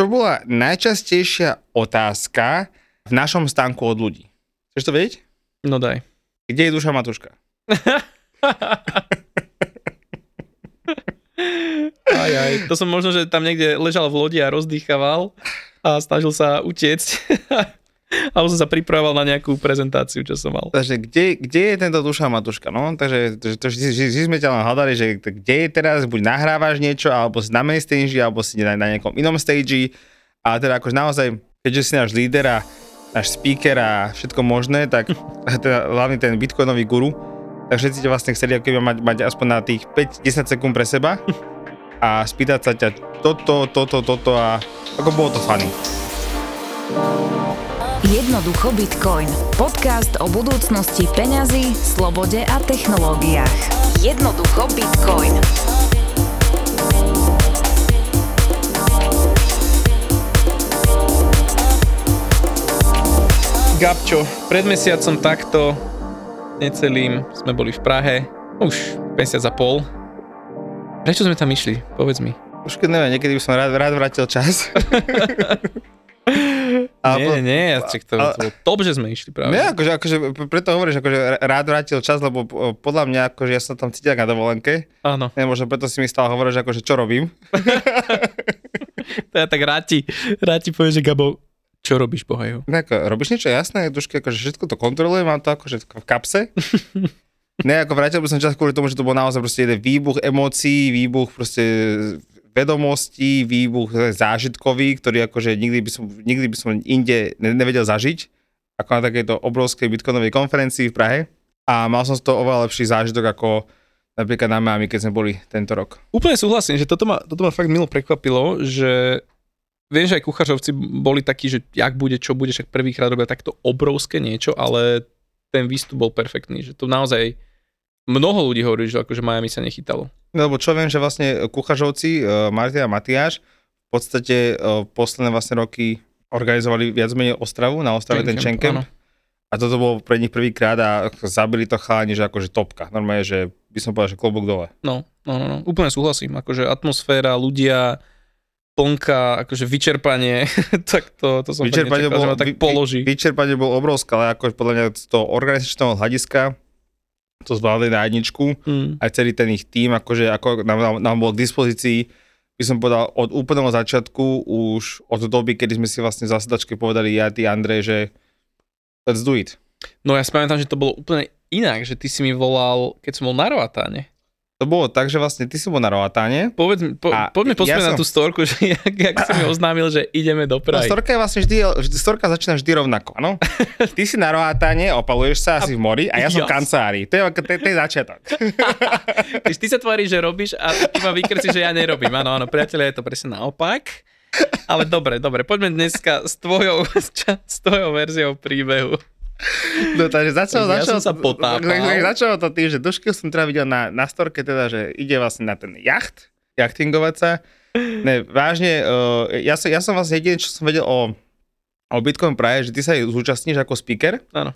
čo bola najčastejšia otázka v našom stánku od ľudí? Chceš to vedieť? No daj. Kde je duša Matuška? Aj, aj. To som možno, že tam niekde ležal v lodi a rozdýchaval a snažil sa utiecť. Alebo som sa pripravoval na nejakú prezentáciu, čo som mal. Takže kde, kde je tento duša Matuška? No, takže to, to, že, sme ťa len hľadali, že kde je teraz, buď nahrávaš niečo, alebo si na main stage, alebo si na, na nejakom inom stage. A teda akože naozaj, keďže si náš líder a náš speaker a všetko možné, tak teda hlavne ten bitcoinový guru, tak všetci ťa vlastne chceli ako mať, mať aspoň na tých 5-10 sekúnd pre seba a spýtať sa ťa toto, toto, toto a ako bolo to funny. Jednoducho Bitcoin. Podcast o budúcnosti peňazí, slobode a technológiách. Jednoducho Bitcoin. Gabčo, pred mesiacom takto, necelým, sme boli v Prahe, už mesiac a pol. Prečo sme tam išli? Povedz mi. Už keď neviem, niekedy by som rád, rád vrátil čas. A nie, po, nie, čak to, a, to bolo top, že sme išli práve. Nie, akože, akože preto hovoríš, akože rád vrátil čas, lebo podľa mňa, akože ja som tam cítil na dovolenke. Áno. Nie, možno preto si mi stále hovoríš, akože čo robím. to ja tak rád ti, rád ti povie, že Gabo, čo robíš, bohajú? Ako, robíš niečo jasné, dušky, akože všetko to kontrolujem, mám to akože v kapse. ne, ako vrátil by som čas kvôli tomu, že to bol naozaj proste jeden výbuch emócií, výbuch proste vedomostí, výbuch zážitkový, ktorý akože nikdy by som, nikdy by som inde nevedel zažiť, ako na takejto obrovskej bitcoinovej konferencii v Prahe. A mal som z toho oveľa lepší zážitok ako napríklad na Miami, keď sme boli tento rok. Úplne súhlasím, že toto ma, toto ma fakt milo prekvapilo, že viem, že aj kuchařovci boli takí, že jak bude, čo bude, však prvýkrát robia takto obrovské niečo, ale ten výstup bol perfektný, že to naozaj mnoho ľudí hovorí, že akože Miami sa nechytalo. Lebo čo viem, že vlastne kuchažovci, uh, Martin a Matiáš, v podstate uh, posledné vlastne roky organizovali viac menej Ostravu, na Ostrave ten Čenkem. A toto bol pre nich prvýkrát a zabili to chalani, že akože topka. Normálne, že by som povedal, že klobúk dole. No, no, no, no, úplne súhlasím. Akože atmosféra, ľudia, plnka, akože vyčerpanie, tak to, to som vyčerpanie nečakal, bol, tak položí. Vy, vyčerpanie bol obrovské, ale akože podľa mňa z toho organizačného hľadiska to zvládli na jedničku, mm. aj celý ten ich tým, akože ako nám, nám, nám bol k dispozícii, by som povedal, od úplného začiatku, už od doby, kedy sme si vlastne v zasedačke povedali ja, ty Andrej, že let's do it. No ja si pamätám, že to bolo úplne inak, že ty si mi volal, keď som bol na Roatáne. To bolo tak, že vlastne ty si bol na Roatáne. Povedz, po, poďme poďme ja som... na tú storku, že jak, jak si mi oznámil, že ideme do Prahy. No, storka je vlastne vždy, vždy, storka začína vždy rovnako, áno? Ty si na Roatáne, opaluješ sa asi v mori a ja som v kancelárii. To je, to, to je začiatok. ty sa tváriš, že robíš a ty ma vykrci, že ja nerobím. Áno, áno, priateľe, je to presne naopak. Ale dobre, dobre, poďme dneska s tvojou, s tvojou verziou príbehu. No takže začalo, ja začalo, sa potápal. Začalo to tým, že Dušky som teda videl na, na storke, teda, že ide vlastne na ten jacht, jachtingovať sa. Ne, vážne, uh, ja, som, ja som vlastne jediný, čo som vedel o, o Bitcoin Praje, že ty sa zúčastníš ako speaker. Áno.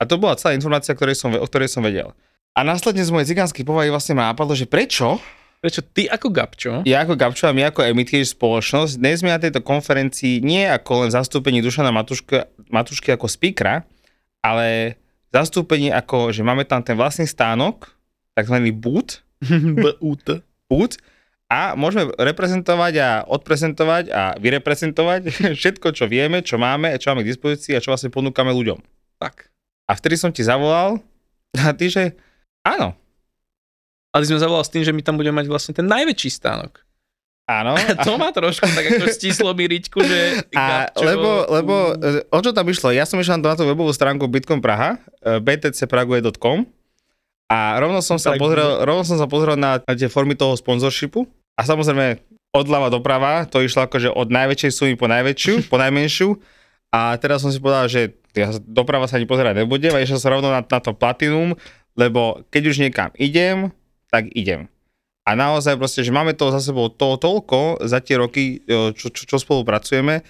A to bola celá informácia, ktorej som, o ktorej som vedel. A následne z mojej cigánskej povahy vlastne ma napadlo, že prečo Prečo ty ako Gabčo? Ja ako Gabčo a my ako Emitage spoločnosť, dnes sme na tejto konferencii nie ako len zastúpení Dušana Matuška, Matušky ako speakera, ale zastúpenie ako, že máme tam ten vlastný stánok, takzvaný boot, boot, a môžeme reprezentovať a odprezentovať a vyreprezentovať všetko, čo vieme, čo máme, čo máme k dispozícii a čo vlastne ponúkame ľuďom. Tak. A vtedy som ti zavolal a ty, že áno. Ale sme zavolal s tým, že my tam budeme mať vlastne ten najväčší stánok. Áno. A to má trošku tak ako stislo mi ričku, že... A, lebo, lebo, o čo tam išlo? Ja som išiel na tú webovú stránku Bitcoin Praha, e, btcprague.com a rovno som, sa pozrel, rovno som sa pozrel na, tie formy toho sponsorshipu a samozrejme odľava doprava, to išlo akože od najväčšej sumy po najväčšiu, po najmenšiu a teraz som si povedal, že ja doprava sa ani pozerať nebudem a išiel som rovno na, na to platinum, lebo keď už niekam idem, tak idem. A naozaj proste, že máme toho za sebou to, toľko za tie roky, e, čo, čo, čo spolupracujeme,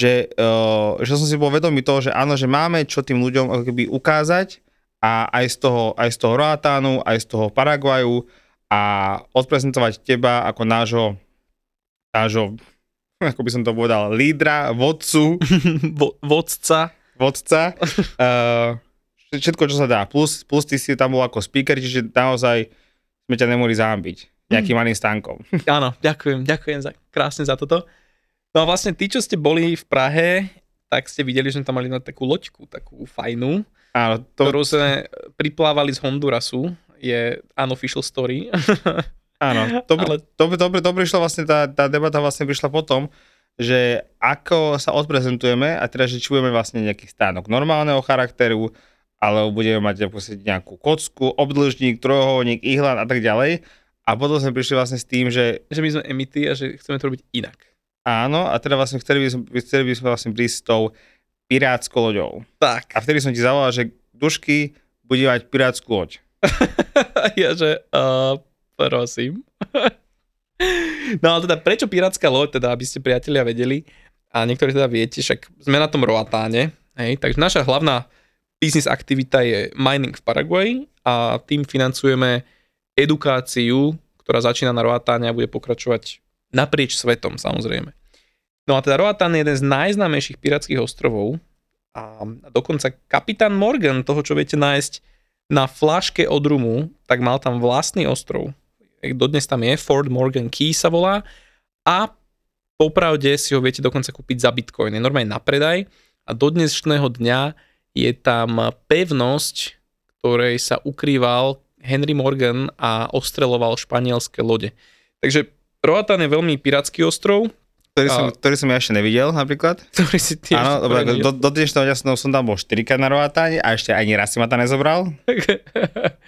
že, uh, že som si bol vedomý toho, že áno, že máme čo tým ľuďom ako keby ukázať a aj z toho, aj z toho Roatánu, aj z toho Paraguaju a odprezentovať teba ako nášho, nášho ako by som to povedal, lídra, vodcu, Vo, vodca. vodca. Uh, všetko, čo sa dá. Plus, plus ty si tam bol ako speaker, čiže naozaj sme ťa nemohli zahambiť nejakým malým stánkom. Áno, ďakujem, ďakujem za, krásne za toto. No a vlastne tí, čo ste boli v Prahe, tak ste videli, že sme tam mali na takú loďku, takú fajnú, Áno, to... to, ktorú sme priplávali z Hondurasu. Je unofficial story. áno, to, Ale- to, to, to, to prišlo vlastne, tá, tá debata vlastne prišla potom, že ako sa odprezentujeme a teda, že či budeme vlastne nejaký stánok normálneho charakteru, alebo budeme mať proste nejakú kocku, obdĺžnik, trojuholník, ihlan a tak ďalej. A potom sme prišli vlastne s tým, že že my sme emity a že chceme to robiť inak. áno, a teda vlastne chceli by sme, chceli by sme vlastne prísť s tou pirátskou loďou. Tak. A vtedy som ti zavolal, že Dušky bude mať pirátsku loď. ja, že uh, prosím. no ale teda prečo pirátska loď, teda aby ste priatelia vedeli a niektorí teda viete, však sme na tom Roatáne, hej, takže naša hlavná biznis aktivita je mining v Paraguaji a tým financujeme edukáciu, ktorá začína na Roatáne a bude pokračovať naprieč svetom samozrejme. No a teda Roatán je jeden z najznámejších pirátskych ostrovov a dokonca kapitán Morgan, toho čo viete nájsť na flaške od rumu, tak mal tam vlastný ostrov. Dodnes tam je, Fort Morgan Key sa volá a popravde si ho viete dokonca kúpiť za bitcoin. Je normálne na predaj a do dnešného dňa je tam pevnosť, ktorej sa ukrýval Henry Morgan a ostreloval španielské lode. Takže Roatan je veľmi pirátsky ostrov, Ktorý, som, A- ktorý som ja ešte nevidel napríklad. ktorý si tiež... Áno, dobre, do, do dnešného dňa som, som tam bol 4 na Roatáne a ešte ani raz si ma tam nezobral.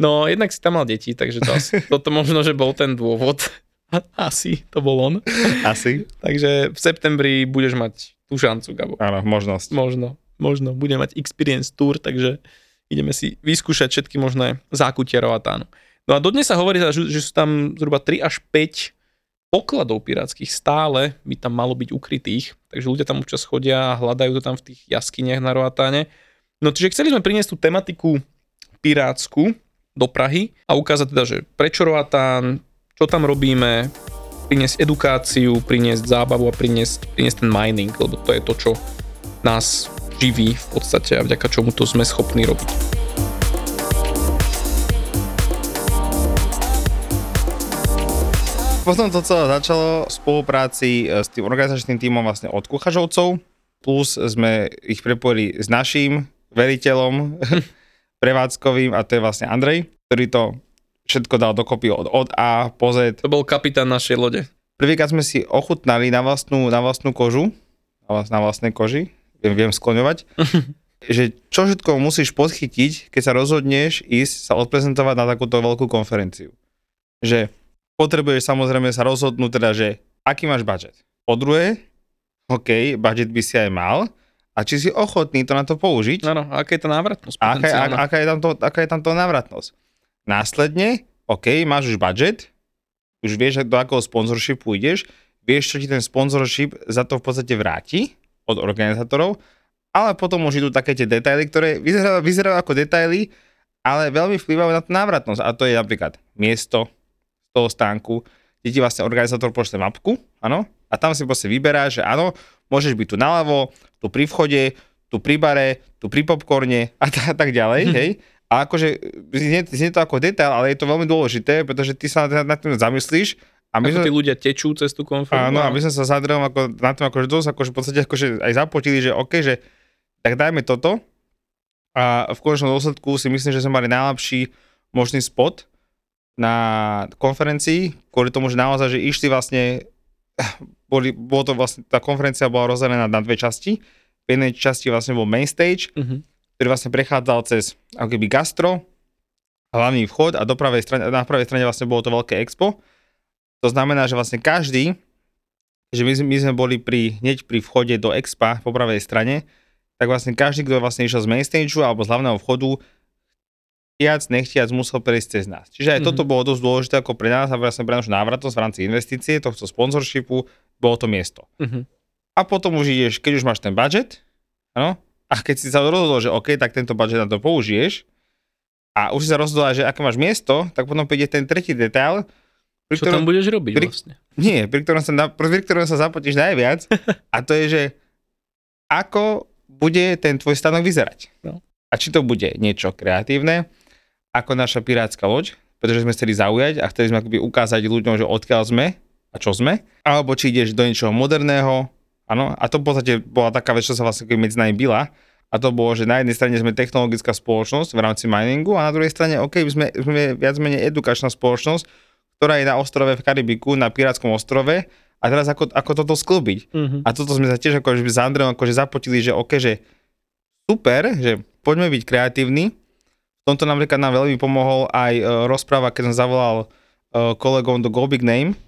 No, jednak si tam mal deti, takže to asi, toto možno, že bol ten dôvod. Asi to bol on. Asi. Takže v septembri budeš mať tú šancu, Gabo. Áno, možnosť. Možno, možno. Budeme mať experience tour, takže ideme si vyskúšať všetky možné zákutia Roatánu. No a dodnes sa hovorí, že sú tam zhruba 3 až 5 pokladov pirátskych stále by tam malo byť ukrytých, takže ľudia tam občas chodia a hľadajú to tam v tých jaskyniach na Roatáne. No čiže chceli sme priniesť tú tematiku pirátsku do Prahy a ukázať teda, že prečo Roatán, čo tam robíme, priniesť edukáciu, priniesť zábavu a priniesť, priniesť ten mining, lebo to je to, čo nás živí v podstate a vďaka čomu to sme schopní robiť. Potom to celé začalo v spolupráci e, s tým organizačným tímom vlastne od kuchažovcov, plus sme ich prepojili s naším veriteľom prevádzkovým a to je vlastne Andrej, ktorý to všetko dal dokopy od, od A po Z. To bol kapitán našej lode. Prvýkrát sme si ochutnali na vlastnú, na vlastnú kožu, na, vlast, na vlastnej koži, viem, skloňovať, že čo všetko musíš podchytiť, keď sa rozhodneš ísť sa odprezentovať na takúto veľkú konferenciu. Že potrebuješ samozrejme sa rozhodnúť teda, že aký máš budget. Po druhé, OK, budget by si aj mal, a či si ochotný to na to použiť, Áno, aká je tá návratnosť a aká, aká, je tam to, aká je tam to návratnosť. Následne, OK, máš už budget, už vieš, do akého sponsorshipu ideš, vieš, čo ti ten sponsorship za to v podstate vráti od organizátorov, ale potom už idú také tie detaily, ktoré vyzerajú, vyzerajú ako detaily, ale veľmi vplyvajú na tú návratnosť. A to je napríklad miesto toho stánku, kde ti vlastne organizátor pošle mapku, áno, a tam si proste vyberáš, že áno, môžeš byť tu naľavo, tu pri vchode, tu pri bare, tu pri popcorne a tak, tak ďalej, hej. A akože znie, znie to ako detail, ale je to veľmi dôležité, pretože ty sa nad tým zamyslíš a my Ako sme, tí ľudia tečú cez tú konferenciu. áno, a my sme sa Adriom ako, na tom akože dosť akože v podstate akože aj zapotili, že OK, že tak dajme toto a v konečnom dôsledku si myslím, že sme mali najlepší možný spot na konferencii, kvôli tomu, že naozaj, že išli vlastne, boli, bolo to vlastne, tá konferencia bola rozdelená na dve časti. V jednej časti vlastne bol main stage, Mhm. ktorý vlastne prechádzal cez ako keby gastro, hlavný vchod a do pravej strane, na pravej strane vlastne bolo to veľké expo. To znamená, že vlastne každý, že my, my sme boli pri, hneď pri vchode do expa po pravej strane, tak vlastne každý, kto vlastne išiel z main stageu alebo z hlavného vchodu, chtiac, nechtiac musel prejsť cez nás. Čiže aj Mhm. toto bolo dosť dôležité ako pre nás a vlastne pre našu návratnosť v rámci investície, tohto sponsorshipu, bolo to miesto. Mhm. A potom už ideš, keď už máš ten budget, áno, a keď si sa rozhodol, že OK, tak tento budget na to použiješ, a už si sa rozhodol, že aké máš miesto, tak potom príde ten tretí detail, pri Čo tam budeš robiť pri- vlastne? Nie, pri ktorom sa, pri ktorom sa zapotíš najviac a to je, že ako bude ten tvoj stanok vyzerať. No. A či to bude niečo kreatívne, ako naša pirátska loď, pretože sme chceli zaujať a chceli sme akoby ukázať ľuďom, že odkiaľ sme a čo sme, alebo či ideš do niečoho moderného, áno, a to v podstate bola taká vec, čo sa vlastne medzi nami byla, a to bolo, že na jednej strane sme technologická spoločnosť v rámci miningu a na druhej strane, OK, sme, sme viac menej edukačná spoločnosť, ktorá je na ostrove v Karibiku, na Pirátskom ostrove a teraz ako, ako toto sklbiť. Mhm. A toto sme sa tiež akože s Andreom akože zapotili, že OK, že super, že poďme byť kreatívni. V tomto napríklad nám veľmi pomohol aj uh, rozpráva, keď som zavolal uh, kolegom do Go Big Name,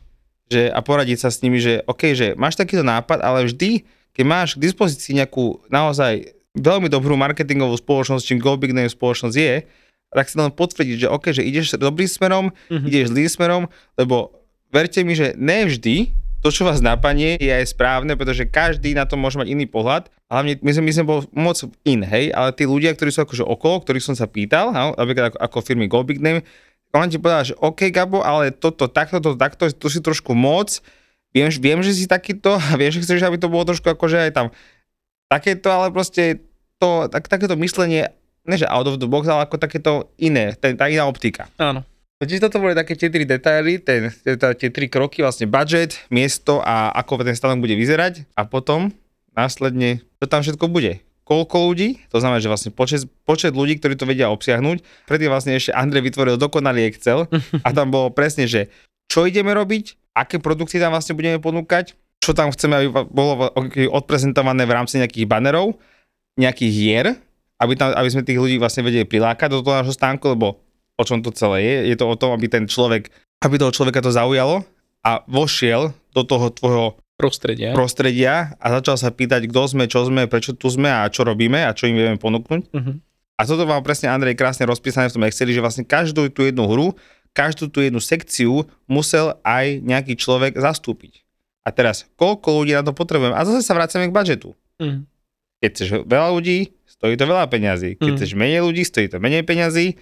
že, a poradiť sa s nimi, že OK, že máš takýto nápad, ale vždy, keď máš k dispozícii nejakú naozaj veľmi dobrú marketingovú spoločnosť, čím Go Big Name spoločnosť je, tak si len potvrdiť, že OK, že ideš dobrým smerom, Mhm. ideš zlým smerom, lebo verte mi, že nevždy to, čo vás napadne, je aj správne, pretože každý na to môže mať iný pohľad. Hlavne my sme, my sme bol moc in, hej, ale tí ľudia, ktorí sú akože okolo, ktorých som sa pýtal, napríklad ako, ako firmy Go Big Name, on ti povedal, že OK, Gabo, ale toto, takto, toto, takto, to si trošku moc, viem, viem, že si takýto a viem, že chceš, aby to bolo trošku akože aj tam takéto, ale proste to, tak, takéto myslenie, ne že out of the box, ale ako takéto iné, ten, tá iná optika. Áno. Čiže toto boli také tie tri detaily, ten, tie, tie tri kroky, vlastne budget, miesto a ako ten stanok bude vyzerať a potom následne, čo tam všetko bude. Koľko ľudí, to znamená, že vlastne počet, počet ľudí, ktorí to vedia obsiahnuť. Predtým vlastne ešte Andrej vytvoril dokonalý Excel a tam bolo presne, že čo ideme robiť, aké produkty tam vlastne budeme ponúkať, čo tam chceme, aby bolo odprezentované v rámci nejakých banerov, nejakých hier, aby, tam, aby sme tých ľudí vlastne vedeli prilákať do toho nášho stánku, lebo o čom to celé je. Je to o tom, aby ten človek, aby toho človeka to zaujalo a vošiel do toho tvojho Prostredia. prostredia a začal sa pýtať, kto sme, čo sme, prečo tu sme a čo robíme a čo im vieme ponúknuť. Mhm. A toto vám presne Andrej krásne rozpísané v tom Exceli, že vlastne každú tú jednu hru, každú tú jednu sekciu musel aj nejaký človek zastúpiť. A teraz, koľko ľudí na to potrebujem? A zase sa vracame k budžetu. Mhm. Keď chceš veľa ľudí, stojí to veľa peňazí. Keď Mm. chceš menej ľudí, stojí to menej peňazí.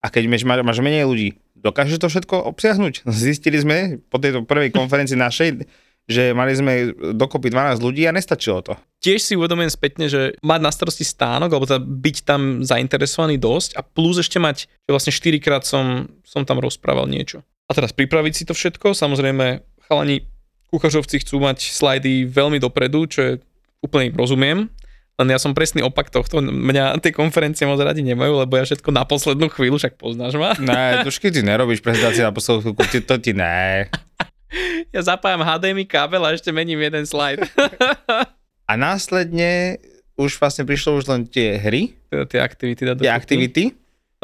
A keď máš, máš menej ľudí, dokážeš to všetko obsiahnuť? Zistili sme po tejto prvej konferencii našej, že mali sme dokopy 12 ľudí a nestačilo to. Tiež si uvedomujem spätne, že mať na starosti stánok, alebo teda byť tam zainteresovaný dosť a plus ešte mať, že vlastne 4 krát som, som tam rozprával niečo. A teraz pripraviť si to všetko, samozrejme chalani kuchařovci chcú mať slajdy veľmi dopredu, čo je úplne im rozumiem, len ja som presný opak tohto, mňa tie konferencie moc radi nemajú, lebo ja všetko na poslednú chvíľu, však poznáš ma. Ne, trošky ty nerobíš prezentácie na poslednú chvíľku, ty, to ti ne. Ja zapájam HDMI kábel a ešte mením jeden slajd. A následne už vlastne prišlo už len tie hry, Teda tie aktivity. tie aktivity.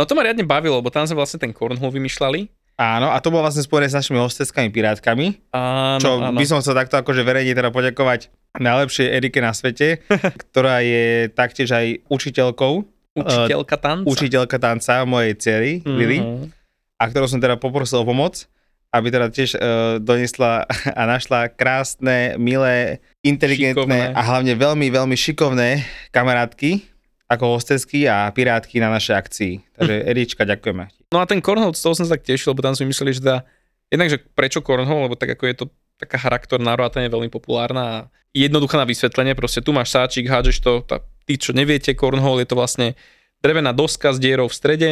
No to ma riadne bavilo, lebo tam sme vlastne ten cornhole vymýšľali. Áno, a to bolo vlastne spojené s našimi hosteckými pirátkami, Áno, čo áno. by som chcel takto akože verejne teda poďakovať najlepšej Erike na svete, ktorá je taktiež aj učiteľkou, Učiteľka tanca. učiteľka tanca mojej cery, Lily, Mhm. a ktorú som teda poprosil o pomoc, aby teda tiež uh, donesla a našla krásne, milé, inteligentné Šikovné. a hlavne veľmi, veľmi šikovné kamarátky ako hostesky a pirátky na našej akcii. Takže Erička, ďakujeme. No a ten cornhole, z toho som sa tak tešil, lebo tam sme mysleli, že teda, jednak, že prečo cornhole, lebo tak ako je to taká hra, ktorá na je veľmi populárna a jednoduchá na vysvetlenie, proste tu máš sáčik, hádžeš to, tá, tí, čo neviete, cornhole je to vlastne drevená doska s dierou v strede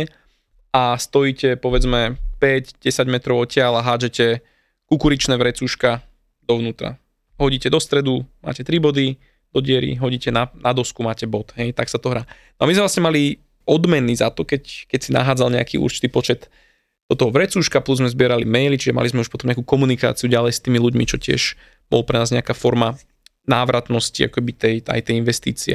a stojíte povedzme 5-10 metrov odtiaľ a hádžete kukuričné vrecúška dovnútra. Hodíte do stredu, máte 3 body, do diery, hodíte na, na dosku, máte bod, hej, tak sa to hrá. No my sme vlastne mali odmeny za to, keď, keď si nahádzal nejaký určitý počet do toho vrecúška, plus sme zbierali maily, čiže mali sme už potom nejakú komunikáciu ďalej s tými ľuďmi, čo tiež bol pre nás nejaká forma návratnosti akoby tej, aj tej investície.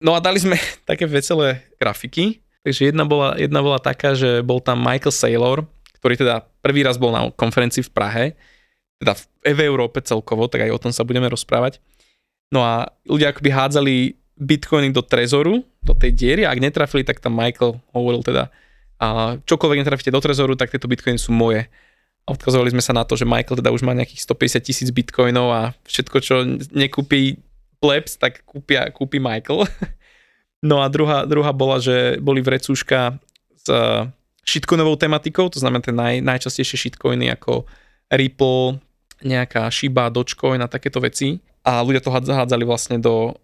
No a dali sme také veselé grafiky, takže jedna bola, jedna bola taká, že bol tam Michael Saylor, ktorý teda prvý raz bol na konferencii v Prahe, teda v, v Európe celkovo, tak aj o tom sa budeme rozprávať. No a ľudia akoby hádzali bitcoiny do trezoru, do tej diery a ak netrafili, tak tam Michael hovoril teda, a čokoľvek netrafíte do trezoru, tak tieto bitcoiny sú moje. A odkazovali sme sa na to, že Michael teda už má nejakých 150 tisíc bitcoinov a všetko, čo nekúpi plebs, tak kúpia, kúpi Michael. No a druhá, druhá bola, že boli vrecúška s shitcoinovou tematikou, to znamená tie naj, najčastejšie shitcoiny ako Ripple, nejaká Shiba, Dogecoin a takéto veci a ľudia to hádzali vlastne do,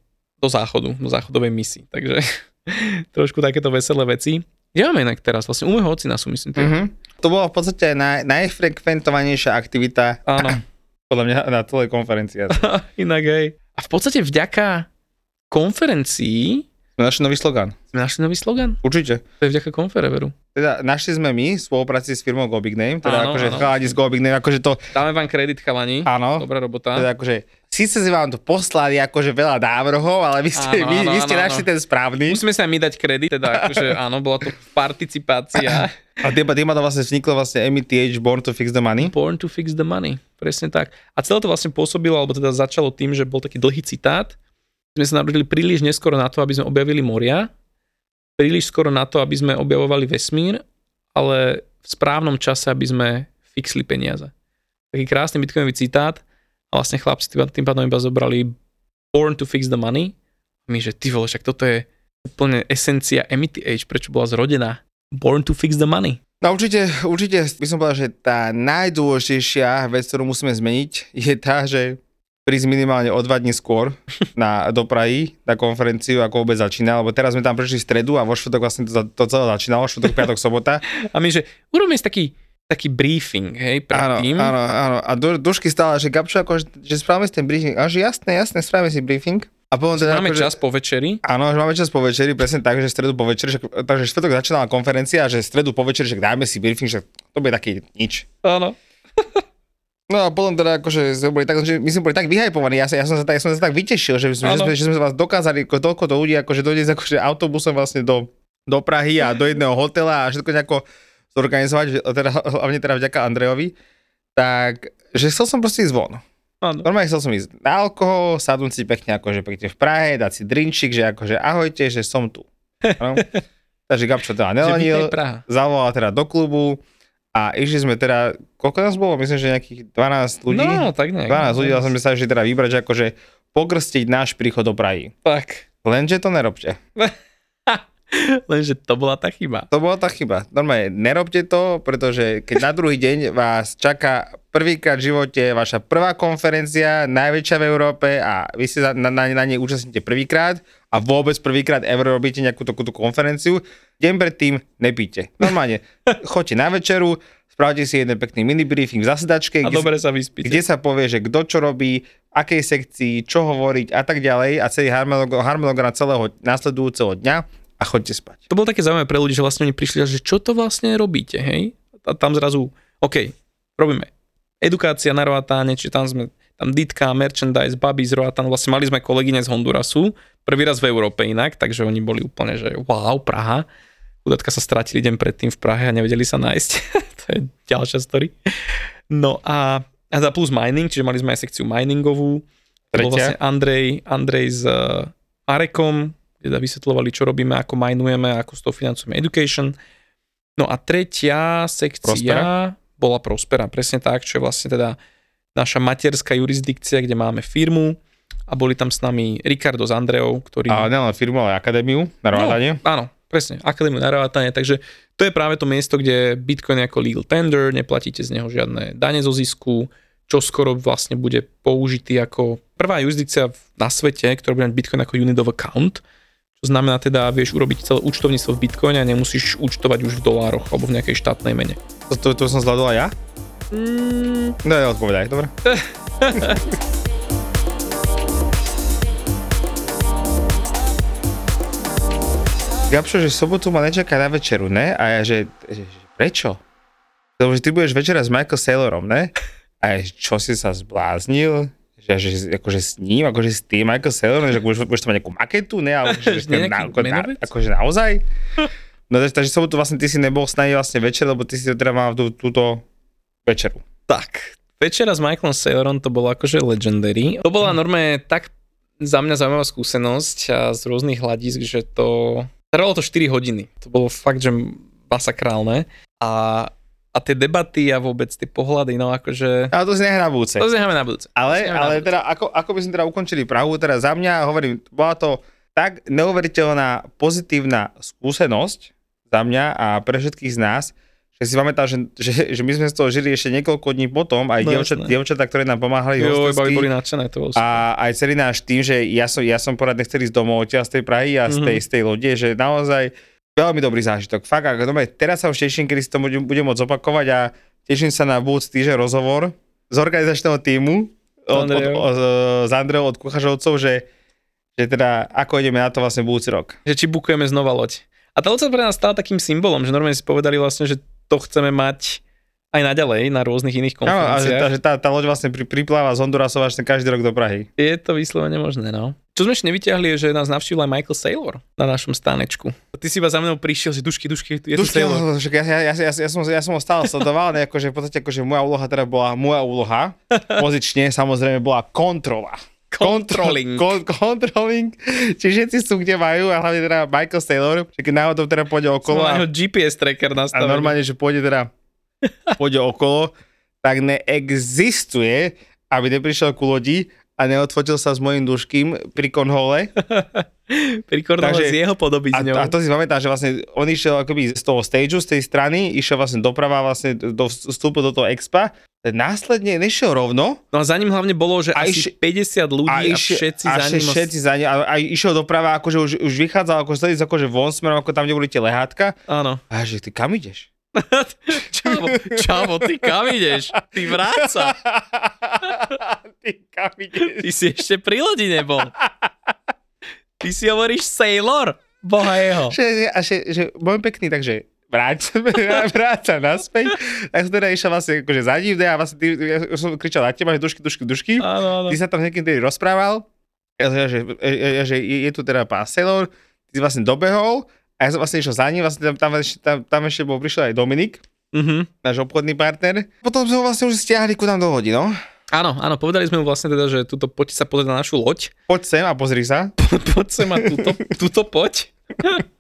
do záchodu, do záchodovej misy. Takže trošku takéto veselé veci. Ja máme inak teraz, vlastne u môjho ocina sú myslím. Mm-hmm. To bola v podstate naj, najfrekventovanejšia aktivita Áno. podľa mňa na celej konferencii. Inak hej. A v podstate vďaka konferencii Sme našli nový slogan. sme našli nový slogan. Určite. To je vďaka konfereveru. Teda našli sme my v spolupráci s firmou Go Big Name, teda Áno, akože áno. chalani z Go Big Name, akože to, Dáme vám kredit, chalani. áno, Dobrá robota. teda akože, síce si vám to poslali akože veľa návrhov, ale vy ste, Áno, vy, áno, vy ste áno, našli áno. ten správny. Musíme sa my dať kredit, teda akože áno, bola to participácia. A tým, tým to vlastne vzniklo vlastne METH Born to Fix the Money. Born to fix the money. Presne tak. A celé to vlastne pôsobilo, alebo teda začalo tým, že bol taký dlhý citát. Sme sa narodili príliš neskoro na to, aby sme objavili moria, príliš skoro na to, aby sme objavovali vesmír, ale v správnom čase, aby sme fixli peniaze. Taký krásny bitcoinový citát a vlastne chlapci tým- pádom iba zobrali Born to fix the money. A my, že ty vole, však toto je úplne esencia MTH, prečo bola zrodená. Born to fix the money. No určite, určite by som povedal, že tá najdôležitejšia vec, ktorú musíme zmeniť, je tá, že prísť minimálne o dva dní skôr na, do Prahy na konferenciu, ako vôbec začína, lebo teraz sme tam prišli v stredu a vo štvrtok vlastne to, to celé začínalo, štvrtok, piatok, sobota. A my, že urobíme si taký, taký briefing, hej, Áno, predtým. áno, áno. A do, Dušky stále, že Gabčo, ako, že, spravíme si ten briefing. A že jasné, jasné, spravíme si briefing. A potom teda, Máme akože- čas po večeri. Áno, že máme čas po večeri, presne tak, že stredu po večeri, že, takže štvrtok začínala konferencia a že stredu po večeri, že dáme si briefing, že to bude taký nič. Áno. No a potom teda akože sme boli tak, že my sme boli tak vyhajpovaní, ja, sa, ja, som sa tak, ja som sa tak vytešil, že, sme, že, Áno. sme, že sme vás dokázali ako toľko to ľudí akože dojsť akože autobusom vlastne do, do Prahy a do jedného hotela a všetko nejako zorganizovať, teda, hlavne teda vďaka Andrejovi, tak, že chcel som proste ísť von. Áno. Normálne chcel som ísť na alkohol, sadnúť si pekne akože pekne v Prahe, dať si drinčik, že akože ahojte, že som tu. No. Takže Gabčo teda nelenil, zavolal teda do klubu a išli sme teda, koľko nás bolo? Myslím, že nejakých 12 ľudí. No, tak nejak. 12 ľudí, ale som sa že teda vybrať, že akože pokrstiť náš príchod do Prahy. Tak. Lenže to nerobte. Lenže to bola tá chyba. To bola tá chyba. Normálne, nerobte to, pretože keď na druhý deň vás čaká prvýkrát v živote vaša prvá konferencia, najväčšia v Európe a vy si za- na, na, na nej účastníte prvýkrát a vôbec prvýkrát ever robíte nejakú takúto konferenciu, deň predtým nepíte. Normálne, choďte na večeru, spravte si jeden pekný mini briefing v zasedačke, A kde, dobre sa vyspíte. kde sa povie, že kto čo robí, akej sekcii, čo hovoriť a tak ďalej a celý harmonogram, harmonogram celého následujúceho dňa a chodte spať. To bolo také zaujímavé pre ľudí, že vlastne oni prišli, a že čo to vlastne robíte, hej? A tam zrazu, OK, robíme edukácia na Roatáne, čiže tam sme, tam Ditka, merchandise, baby z Roatánu, vlastne mali sme kolegyne z Hondurasu, prvý raz v Európe inak, takže oni boli úplne, že wow, Praha. Chudatka sa stratili deň predtým v Prahe a nevedeli sa nájsť. to je ďalšia story. No a, a za plus mining, čiže mali sme aj sekciu miningovú. To bol Tretia. vlastne Andrej, Andrej s uh, Arekom, kde vysvetľovali, čo robíme, ako minujeme, ako s tou financujeme education. No a tretia sekcia Prospera. bola Prospera, presne tak, čo je vlastne teda naša materská jurisdikcia, kde máme firmu a boli tam s nami Ricardo s Andreou, ktorí... A nielen firmu, ale akadémiu na Romadane. No, áno, presne, akadémiu na Ravatane, takže to je práve to miesto, kde Bitcoin je ako legal tender, neplatíte z neho žiadne dane zo zisku, čo skoro vlastne bude použitý ako prvá jurisdikcia na svete, ktorá bude mať Bitcoin ako unit of account, čo znamená teda, vieš urobiť celé účtovníctvo v Bitcoine a nemusíš účtovať už v dolároch alebo v nejakej štátnej mene. To, to, to som zvládol aj ja? Mm, No, neodpovedaj, dobre. Gabšo, že sobotu ma nečaká na večeru, ne? A ja, že, že, že prečo? Lebo že ty budeš večera s Michael Saylorom, ne? A ja, že čo si sa zbláznil? Že, že akože s ním, akože s tým Michael Saylorom, že budeš, budeš tam mať nejakú maketu, ne? Ale že, že, na, ako, na, akože naozaj? No takže, takže sobotu vlastne ty si nebol s nami vlastne večer, lebo ty si teda mal tú, túto večeru. Tak, večera s Michaelom Saylorom to bolo akože legendary. To bola normálne tak za mňa zaujímavá skúsenosť a z rôznych hľadisk, že to... Trvalo to 4 hodiny. To bolo fakt, že masakrálne. A, a tie debaty a vôbec tie pohľady, no akože... Ale to si nechá na budúce. To znecháme na budúce. Ale, na ale budúce. teda, ako, ako by sme teda ukončili Prahu, teda za mňa, hovorím, bola to tak neuveriteľná pozitívna skúsenosť za mňa a pre všetkých z nás, že si pamätám, že, že, že, my sme z toho žili ešte niekoľko dní potom, aj No, dievčat, dievčatá, ktoré nám pomáhali Jo, iba boli nadšené, to super. a aj celý náš tým, že ja som, ja som poradne chcel ísť domov odtiaľ z tej Prahy a z tej, Mhm. z tej lode, že naozaj veľmi dobrý zážitok. Fakt, ako doma, teraz sa už teším, kedy si to budem, budem môcť zopakovať a teším sa na budúci týždeň rozhovor z organizačného týmu od, od, od, z Andreou od Kuchažovcov, že, že teda ako ideme na to vlastne budúci rok. že či bukujeme znova loď. A tá loď sa pre nás stala takým symbolom, že normálne si povedali vlastne, že to chceme mať aj naďalej na rôznych iných Áno, a že, konferenciách. tá, tá, tá loď vlastne pri, pripláva z Hondurasov až každý rok do Prahy. Je to vyslovene možné, no. Čo sme ešte nevyťahli, je, že nás navštívil aj Michael Saylor na našom stánečku. Ty si iba za mnou prišiel, že dušky, dušky, je Dušky, Saylor. no, však ja, ja, ja, ja, ja, som, ja som ho stále sledoval, ale akože v podstate akože moja úloha teda bola, moja úloha pozične samozrejme bola kontrola. Controlling. Kon, controlling, či všetci sú kde majú a hlavne teda Michael Taylor, že keď náhodou teda pôjde okolo na a, GPS tracker a nastavený. normálne, že pôjde teda pôjde okolo, tak neexistuje, aby neprišiel ku lodi a neodfotil sa s mojím duškým pri konhole. Pri Cornwall Takže- s jeho A, podobizňou. a to si pamätám, že vlastne on išiel akoby z toho stageu, z tej strany, išiel vlastne doprava, vlastne do, vstúpil do toho expa, následne nešiel rovno No a za ním hlavne bolo, že A asi iši- 50 ľudí a, išiel- všetci a za ním. všetci za ním, a, a išiel doprava, akože už, už vychádzal ako akože von smerom, ako tam, kde boli tie lehátka. Áno. A že ty kam ideš? Čavo, čavo, ty kam ideš? Ty vráca. ty kam ideš? Ty si ešte pri lodi nebol. Ty si hovoríš Sailor? Boha jeho. Že, a že, že môj pekný, takže vráť, vráť sa naspäť. Tak som teda išiel vlastne akože za ním, a vlastne ty, ja som kričal na teba, že dušky, dušky, dušky. Áno, áno. Ty sa tam s niekým tedy rozprával, ja, že, ja, že je, je tu teda pán Sailor, ty si vlastne dobehol a ja som vlastne išiel za ním, vlastne tam, tam, tam, tam ešte bol, prišiel aj Dominik, Mhm. náš obchodný partner. Potom sme ho vlastne už stiahli ku nám do lodi, no. Áno, áno, povedali sme mu vlastne teda, že tuto poď sa pozrieť na našu loď. Poď sem a pozri sa. poď sem a tuto, tuto poď.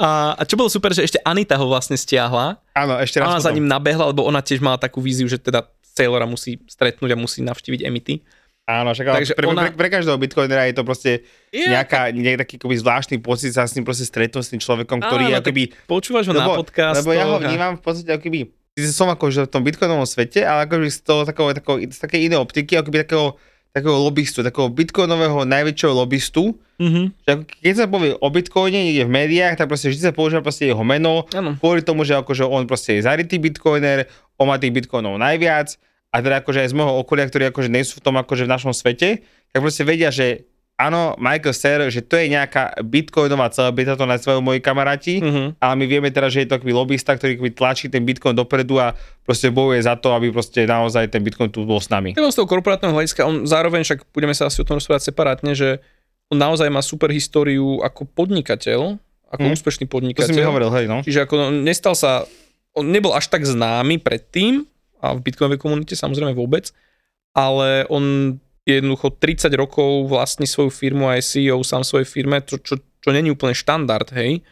A, a čo bolo super, že ešte Anita ho vlastne stiahla. Áno, ešte raz Ona za potom. ním nabehla, lebo ona tiež mala takú víziu, že teda Sailora musí stretnúť a musí navštíviť Emity. Áno, však Takže pre, ona- pre, pre, každého bitcoinera je to proste Je, nejaká, nejaký taký akoby zvláštny pocit sa s ním proste stretnúť s tým človekom, ktorý Áno, akoby... Počúvaš ho na podcast. lebo ja ho vnímam v podstate akoby... Som akože v tom bitcoinovom svete, ale akoby z toho takého, takého, z takej inej optiky, akoby takého, takého lobbystu, takého bitcoinového najväčšieho lobbystu, Mhm. ako keď sa povie o bitcoine niekde v médiách, tak proste vždy sa používa proste jeho meno, Áno. kvôli tomu, že akože on proste je zarytý bitcoiner, on má tých bitcoinov najviac a teda akože aj z môjho okolia, ktorí akože nie sú v tom akože v našom svete, tak proste vedia, že áno, Michael Saylor, že to je nejaká bitcoinová celebrita, to nazvajú moji kamaráti, Mhm. ale my vieme teda, že je to aký lobbysta, ktorý akoby tlačí ten bitcoin dopredu a proste bojuje za to, aby proste naozaj ten bitcoin tu bol s nami. Tak z toho korporátneho hľadiska, on zároveň však budeme sa asi o tom rozprávať separátne, že on naozaj má super históriu ako podnikateľ, ako Mhm. úspešný To podnikateľ. si mi hovoril, hej, no. Čiže ako nestal sa, on nebol až tak známy predtým, a v bitcoinovej komunite samozrejme vôbec, ale on jednoducho 30 rokov vlastní svoju firmu a je CEO sám svojej firme, čo, čo, čo není úplne štandard, hej.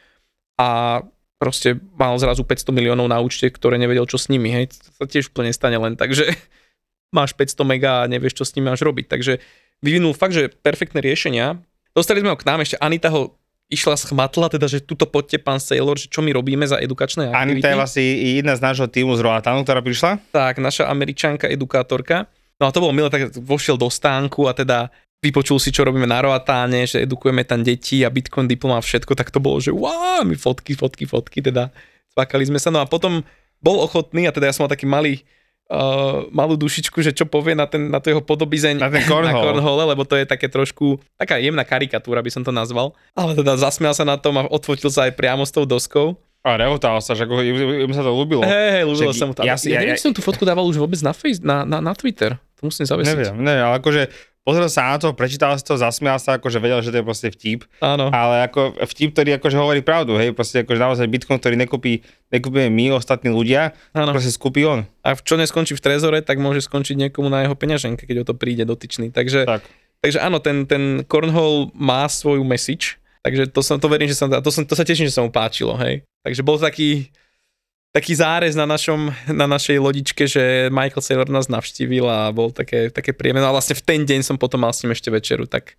A proste mal zrazu 500 miliónov na účte, ktoré nevedel, čo s nimi, hej. To sa tiež úplne stane len tak, že máš 500 mega a nevieš, čo s nimi máš robiť. Takže vyvinul fakt, že perfektné riešenia. Dostali sme ho k nám, ešte Anita ho išla schmatla, teda, že tuto poďte, pán Sailor, že čo my robíme za edukačné aktivity. Anita je vlastne jedna z nášho týmu z Roatanu, ktorá prišla. Tak, naša američanka edukátorka. No a to bolo milé, tak vošiel do stánku a teda vypočul si, čo robíme na Roatáne, že edukujeme tam deti a Bitcoin diploma a všetko, tak to bolo, že wow, my fotky, fotky, fotky, teda cvakali sme sa. No a potom bol ochotný a teda ja som mal taký malý uh, malú dušičku, že čo povie na, ten, na to jeho podobizeň Na ten na cornhole. cornhole, lebo to je také trošku, taká jemná karikatúra by som to nazval. Ale teda zasmial sa na tom a odfotil sa aj priamo s tou doskou. A rehotal sa, že im, sa to ľúbilo. Hej, hej, ľúbilo sa mu to. ja Ja, ja, ja- neviem, ja- či som tú fotku dával už vôbec na, face, na, na, na Twitter. To musím zavesiť. Neviem, neviem, ale akože pozrel sa na to, prečítal si to, zasmial sa, akože vedel, že to je proste vtip, Áno. ale ako vtip, ktorý akože hovorí pravdu, hej, proste akože naozaj Bitcoin, ktorý nekúpi, nekúpime my, ostatní ľudia, Áno. proste skúpi on. A čo neskončí v trezore, tak môže skončiť niekomu na jeho peňaženke, keď o to príde dotyčný. Takže, Tak. takže áno, ten, ten Cornhole má svoju message, takže to, som, to verím, že som, to, som, to sa teším, že sa mu páčilo, hej. Takže bol taký, taký zárez na, našom, na našej lodičke, že Michael Saylor nás navštívil a bol také, také príjemné. No a vlastne v ten deň som potom mal s ním ešte večeru, tak,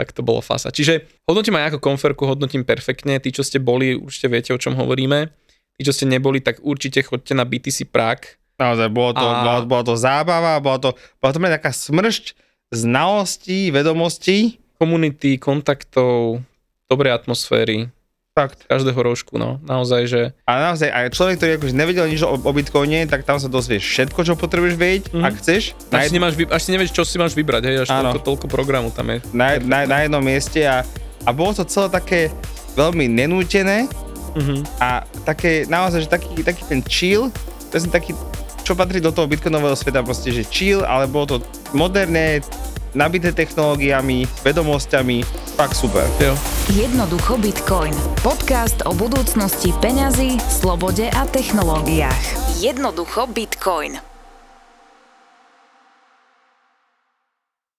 tak to bolo fasa. Čiže hodnotím aj ako konferku, hodnotím perfektne. Tí, čo ste boli, určite viete, o čom hovoríme. Tí, čo ste neboli, tak určite chodte na BTC Prague. Naozaj, bolo to, A- bola, bola to zábava, bola to, bola to taká smršť znalostí, vedomostí. Komunity, kontaktov, dobrej atmosféry, Fakt. každého rožku, no. Naozaj, že A naozaj, aj človek, ktorý akože nevedel nič o, o Bitcoine, tak tam sa dozvieš všetko, čo potrebuješ vedieť, Mhm. ak chceš. Na, až, si jed, nemáš, vy- až si nevieš, čo si máš vybrať, hej, až toľko, toľko programu tam je. na, na, na jednom mieste a, a bolo to celé také veľmi nenútené Mhm. a také, naozaj, že taký, taký ten chill, presne taký, čo patrí do toho bitcoinového sveta, proste, že chill, ale bolo to moderné, nabité technológiami, vedomosťami, fakt super. Jo. Jednoducho Bitcoin. Podcast o budúcnosti peňazí, slobode a technológiách. Jednoducho Bitcoin.